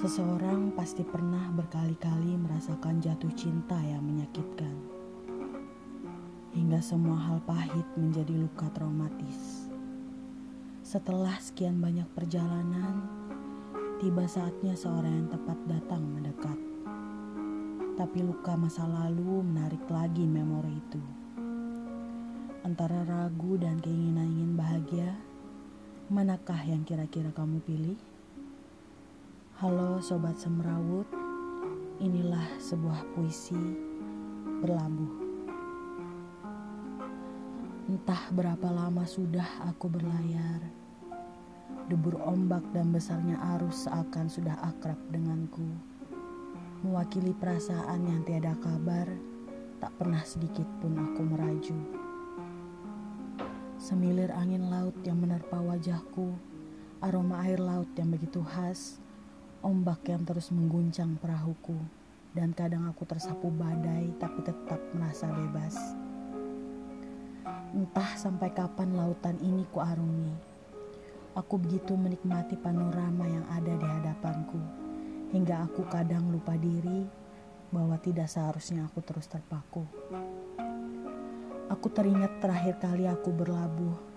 Seseorang pasti pernah berkali-kali merasakan jatuh cinta yang menyakitkan. Hingga semua hal pahit menjadi luka traumatis. Setelah sekian banyak perjalanan, tiba saatnya seorang yang tepat datang mendekat. Tapi luka masa lalu menarik lagi memori itu. Antara ragu dan keinginan ingin bahagia, manakah yang kira-kira kamu pilih? Halo Sobat Semrawut, inilah sebuah puisi berlabuh. Entah berapa lama sudah aku berlayar, debur ombak dan besarnya arus seakan sudah akrab denganku. Mewakili perasaan yang tiada kabar, tak pernah sedikit pun aku meraju. Semilir angin laut yang menerpa wajahku, aroma air laut yang begitu khas, Ombak yang terus mengguncang perahuku dan kadang aku tersapu badai tapi tetap merasa bebas. Entah sampai kapan lautan ini kuarungi. Aku begitu menikmati panorama yang ada di hadapanku hingga aku kadang lupa diri bahwa tidak seharusnya aku terus terpaku. Aku teringat terakhir kali aku berlabuh.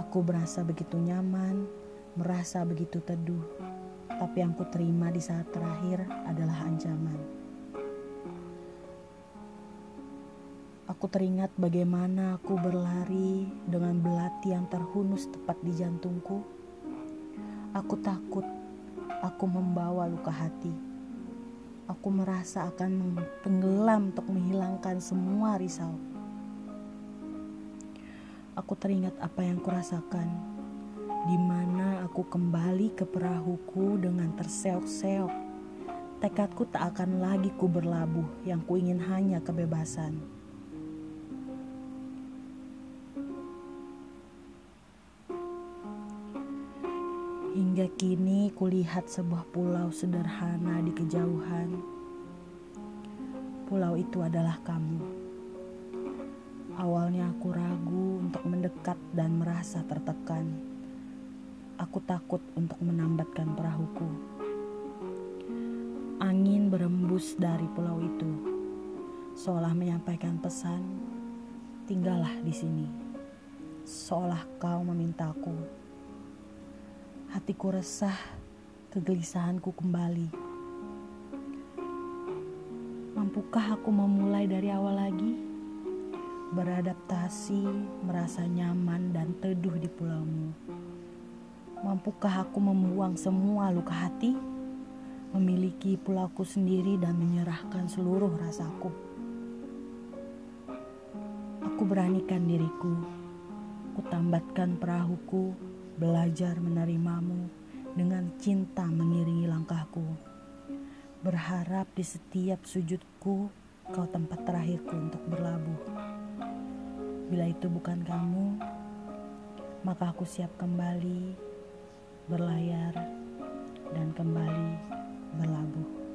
Aku merasa begitu nyaman, merasa begitu teduh tapi yang ku terima di saat terakhir adalah ancaman. Aku teringat bagaimana aku berlari dengan belati yang terhunus tepat di jantungku. Aku takut aku membawa luka hati. Aku merasa akan tenggelam untuk menghilangkan semua risau. Aku teringat apa yang kurasakan di mana aku kembali ke perahuku dengan terseok-seok. Tekadku tak akan lagi ku berlabuh, yang ku ingin hanya kebebasan. Hingga kini kulihat sebuah pulau sederhana di kejauhan. Pulau itu adalah kamu. Awalnya aku ragu untuk mendekat dan merasa tertekan aku takut untuk menambatkan perahuku. Angin berembus dari pulau itu, seolah menyampaikan pesan, tinggallah di sini. Seolah kau memintaku. Hatiku resah, kegelisahanku kembali. Mampukah aku memulai dari awal lagi? Beradaptasi, merasa nyaman dan teduh di pulaumu. Mampukah aku membuang semua luka hati, memiliki pulauku sendiri dan menyerahkan seluruh rasaku? Aku beranikan diriku, kutambatkan perahuku, belajar menerimamu dengan cinta mengiringi langkahku. Berharap di setiap sujudku kau tempat terakhirku untuk berlabuh. Bila itu bukan kamu, maka aku siap kembali berlayar, dan kembali berlabuh.